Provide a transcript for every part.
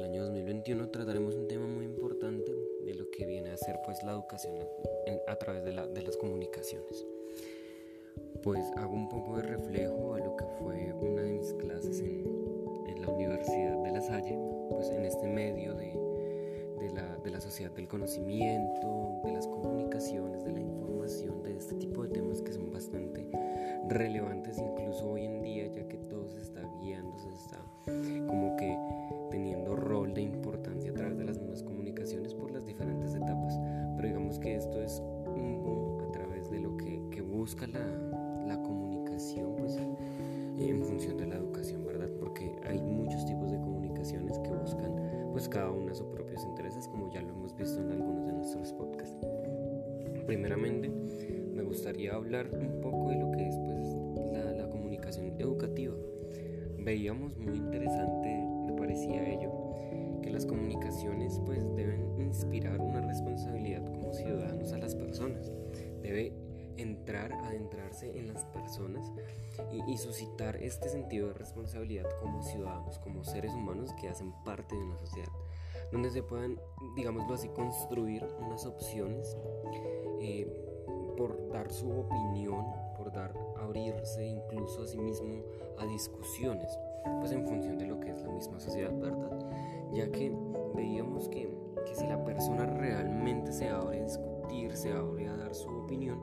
el año 2021 trataremos un tema muy importante de lo que viene a ser pues la educación a, través de, las comunicaciones. Pues hago un poco de reflejo a lo que fue una de mis clases en, en la Universidad de La Salle, pues en este medio de, de, la, de la sociedad del conocimiento, de las comunicaciones, de la información, de este tipo de temas que son bastante relevantes incluso hoy en día, ya que todo se cada una sus propios intereses, como ya lo hemos visto en algunos de nuestros podcasts. Primeramente, me gustaría hablar un poco de lo que es pues, la, la comunicación educativa. Veíamos muy interesante parecía ello, que las comunicaciones pues deben inspirar una responsabilidad como ciudadanos a las personas. Debe entrar, adentrarse en las personas y, suscitar este sentido de responsabilidad como ciudadanos, como seres humanos que hacen parte de una sociedad, donde se puedan, digámoslo así, construir unas opciones eh, por dar su opinión, por dar, abrirse incluso a sí mismo a discusiones pues en función de lo que es la misma sociedad, ¿verdad? Ya que veíamos que, que si la persona realmente se abre a discutir, se abre a dar su opinión,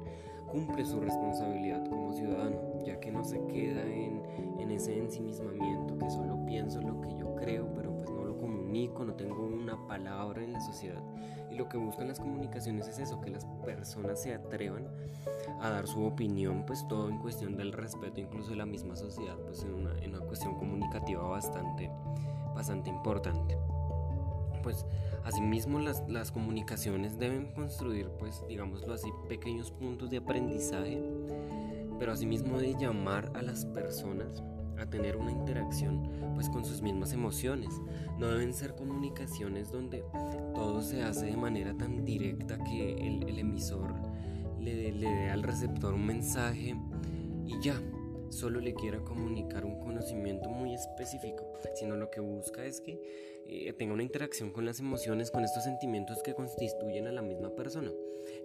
cumple su responsabilidad como ciudadano, ya que no se queda en, en ese ensimismamiento, que solo pienso comunico, no tengo una palabra en la sociedad. Y lo que buscan las comunicaciones es eso, que las personas se atrevan a dar su opinión, pues todo en cuestión del respeto incluso de la misma sociedad, pues en una, en una cuestión comunicativa bastante, bastante importante. Pues asimismo las, las comunicaciones deben construir, pues digámoslo así, pequeños puntos de aprendizaje, pero asimismo de llamar a las personas a tener una interacción pues con sus mismas emociones. No deben ser comunicaciones donde todo se hace de manera tan directa que el, emisor le, dé al receptor un mensaje y ya, solo le quiera comunicar un conocimiento muy específico, sino lo que busca es que eh, tenga una interacción con las emociones, con estos sentimientos que constituyen a la misma persona.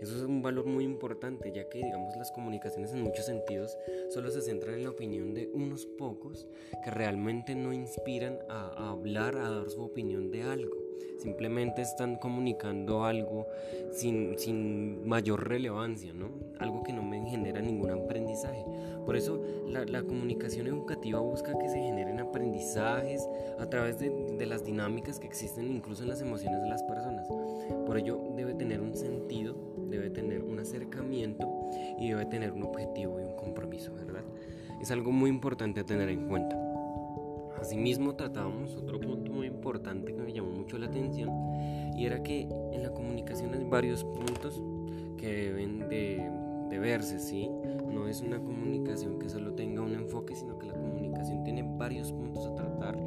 Eso es un valor muy importante, ya que digamos las comunicaciones en muchos sentidos solo se centran en la opinión de unos pocos que realmente no inspiran a hablar, a dar su opinión de algo. Simplemente están comunicando algo sin, sin mayor relevancia, ¿no? Algo que no me genera ningún aprendizaje. Por eso la, comunicación educativa busca que se generen aprendizajes a través de, de las dinámicas que existen incluso en las emociones de las personas. Por ello debe tener un sentido, debe tener un acercamiento y debe tener un objetivo y un compromiso, ¿verdad? Es algo muy importante a tener en cuenta. Asimismo tratábamos otro punto muy importante que me llamó mucho la atención y era que en la comunicación hay varios puntos que deben de, verse, ¿sí? No es una comunicación que solo tenga un enfoque, sino que la comunicación tiene varios puntos a tratar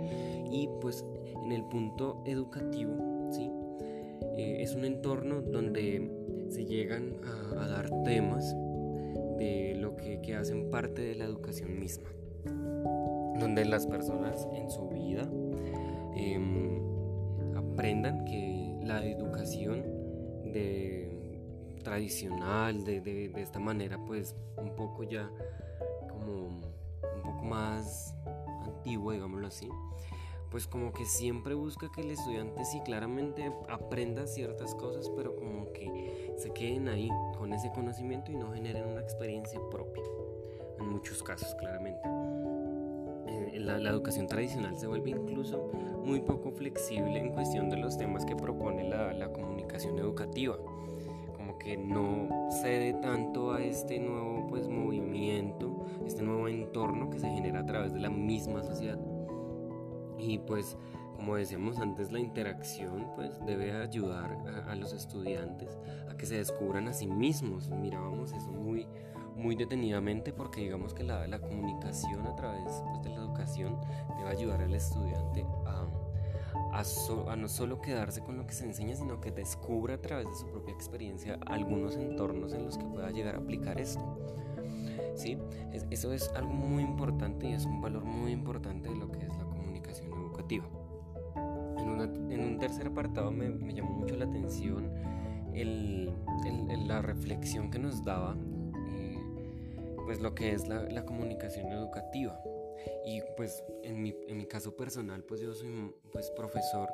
y pues en el punto educativo, ¿sí? Eh, es un entorno donde se llegan a, a dar temas de lo que, que hacen parte de la educación misma donde las personas en su vida em, aprendan que la educación de, tradicional, de, de, de, esta manera, pues un poco ya como un poco más antigua, digámoslo así, pues como que siempre busca que el estudiante sí claramente aprenda ciertas cosas, pero como que se queden ahí con ese conocimiento y no generen una experiencia propia, en muchos casos claramente la, educación tradicional se vuelve incluso muy poco flexible en cuestión de los temas que propone la, la comunicación educativa. Como que no cede tanto a este nuevo pues movimiento este nuevo entorno que se genera a través de la misma sociedad. Y pues como decíamos antes la interacción pues debe ayudar a, a los estudiantes a que se descubran a sí mismos. Mirábamos eso muy muy detenidamente porque digamos que la, la comunicación a través pues, de la educación debe ayudar al estudiante a, a, a, no solo quedarse con lo que se enseña, sino que descubra a través de su propia experiencia algunos entornos en los que pueda llegar a aplicar esto. ¿Sí? eso es algo muy importante y es un valor muy importante de lo que es la comunicación educativa. En en un tercer apartado me, me llamó mucho la atención el, el, la reflexión que nos daba pues lo que es la, la, comunicación educativa y pues en mi, en mi, caso personal pues yo soy pues profesor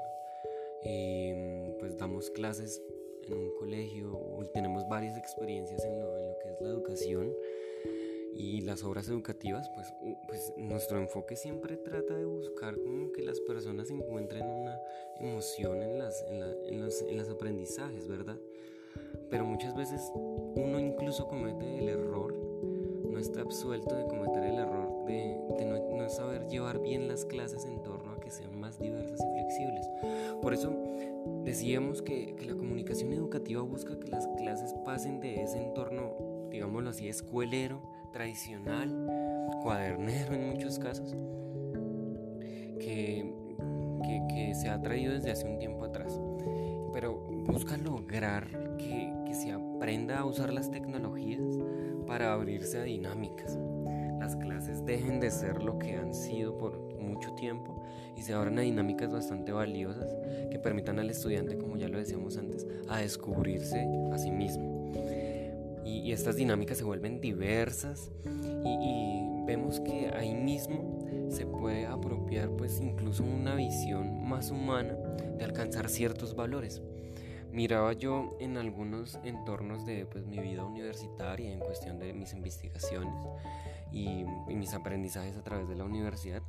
y pues damos clases en un colegio tenemos varias experiencias en lo, en lo que es la educación y las obras educativas, pues, pues nuestro enfoque siempre trata de buscar como que las personas encuentren una emoción en, las, en, la, en, los, en los aprendizajes, ¿verdad? Pero muchas veces uno incluso comete el error, no está absuelto de cometer el error de, no, saber llevar bien las clases en torno a que sean más diversas y flexibles. Por eso decíamos que, la comunicación educativa busca que las clases pasen de ese entorno, digámoslo así, escuelero, tradicional, cuadernero en muchos casos, que, se ha traído desde hace un tiempo atrás. Pero busca lograr que se aprenda a usar las tecnologías para abrirse a dinámicas. Las clases dejen de ser lo que han sido por mucho tiempo y se abran a dinámicas bastante valiosas que permitan al estudiante, como ya lo decíamos antes, a descubrirse a sí mismo y, estas dinámicas se vuelven diversas y, vemos que ahí mismo se puede apropiar pues incluso una visión más humana de alcanzar ciertos valores. Miraba yo en algunos entornos de pues, mi vida universitaria en cuestión de mis investigaciones y, y mis aprendizajes a través de la universidad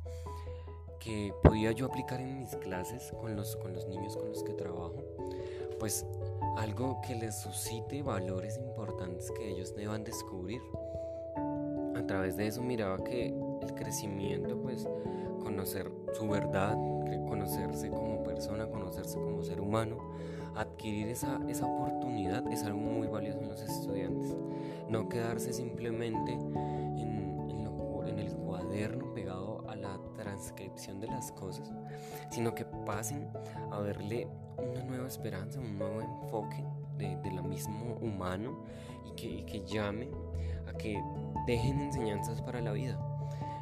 que podía yo aplicar en mis clases con los, con los niños con los que trabajo, pues algo que les suscite valores importantes que ellos deban descubrir. A través de eso miraba que el crecimiento, pues conocer su verdad, conocerse como persona, conocerse como ser humano, adquirir esa, esa oportunidad es algo muy valioso en los estudiantes. No quedarse simplemente en, en, en el cuaderno pegado a la transcripción de las cosas, sino que pasen a verle una nueva esperanza, un nuevo enfoque de, de lo mismo humano y que, que llame a que dejen enseñanzas para la vida.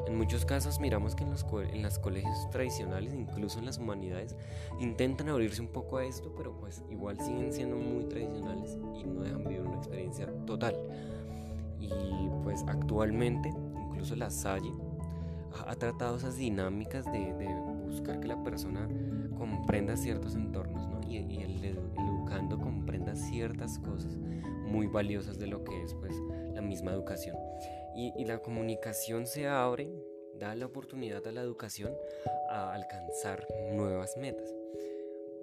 En muchos casos miramos que en los, en los colegios tradicionales, incluso en las humanidades, intentan abrirse un poco a esto, pero pues igual siguen siendo muy tradicionales y no dejan vivir una experiencia total. Y pues actualmente, incluso la Salle ha, ha tratado esas dinámicas de, de buscar que la persona comprenda ciertos entornos ¿no? y, y el, el, ciertas cosas muy valiosas de lo que es pues, la misma educación. Y, y la comunicación se abre, da la oportunidad a la educación a alcanzar nuevas metas.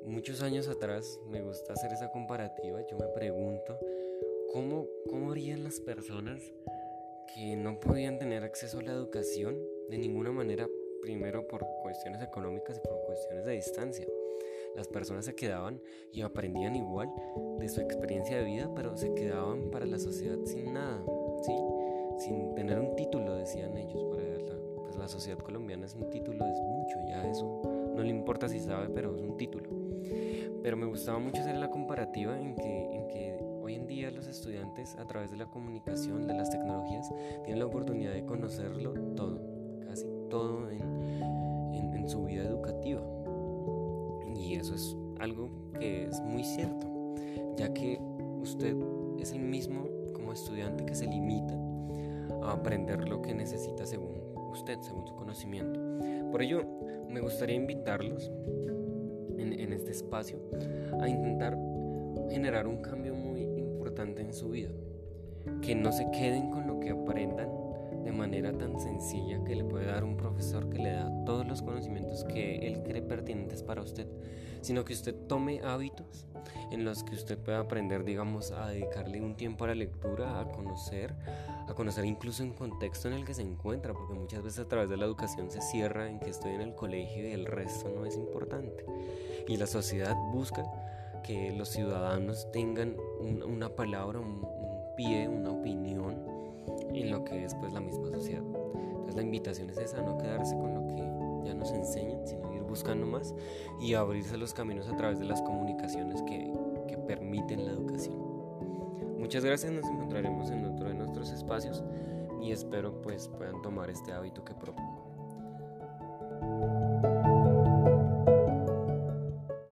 Muchos años atrás me gusta hacer esa comparativa, yo me pregunto cómo, cómo harían las personas que no podían tener acceso a la educación de ninguna manera primero por cuestiones económicas y por cuestiones de distancia. Las personas se quedaban y aprendían igual de su experiencia de vida, pero se quedaban para la sociedad sin nada, ¿sí? sin tener un título, decían ellos. Para la, pues la sociedad colombiana es un título, es mucho, ya eso no le importa si sabe, pero es un título. Pero me gustaba mucho hacer la comparativa en que, en que hoy en día los estudiantes a través de la comunicación, de las tecnologías, tienen la oportunidad de conocerlo todo, casi todo en su vida educativa. Y eso es algo que es muy cierto, ya que usted es el mismo como estudiante que se limita a aprender lo que necesita según usted, según su conocimiento. Por ello, me gustaría invitarlos en, este espacio a intentar generar un cambio muy importante en su vida. Que no se queden con lo que aprendan de manera tan sencilla que le puede dar un profesor que le da todos los conocimientos que él cree pertinentes para usted, sino que usted tome hábitos en los que usted pueda aprender, digamos, a dedicarle un tiempo a la lectura, a conocer, a conocer incluso en contexto en el que se encuentra, porque muchas veces a través de la educación se cierra en que estoy en el colegio y el resto no es importante. Y la sociedad busca que los ciudadanos tengan una palabra, un, pie, una opinión en lo que es pues la misma sociedad. Entonces la invitación es esa, no quedarse con lo que ya nos enseñan, sino ir buscando más y abrirse los caminos a través de las comunicaciones que, que permiten la educación. Muchas gracias, nos encontraremos en otro de nuestros espacios y espero pues puedan tomar este hábito que propongo.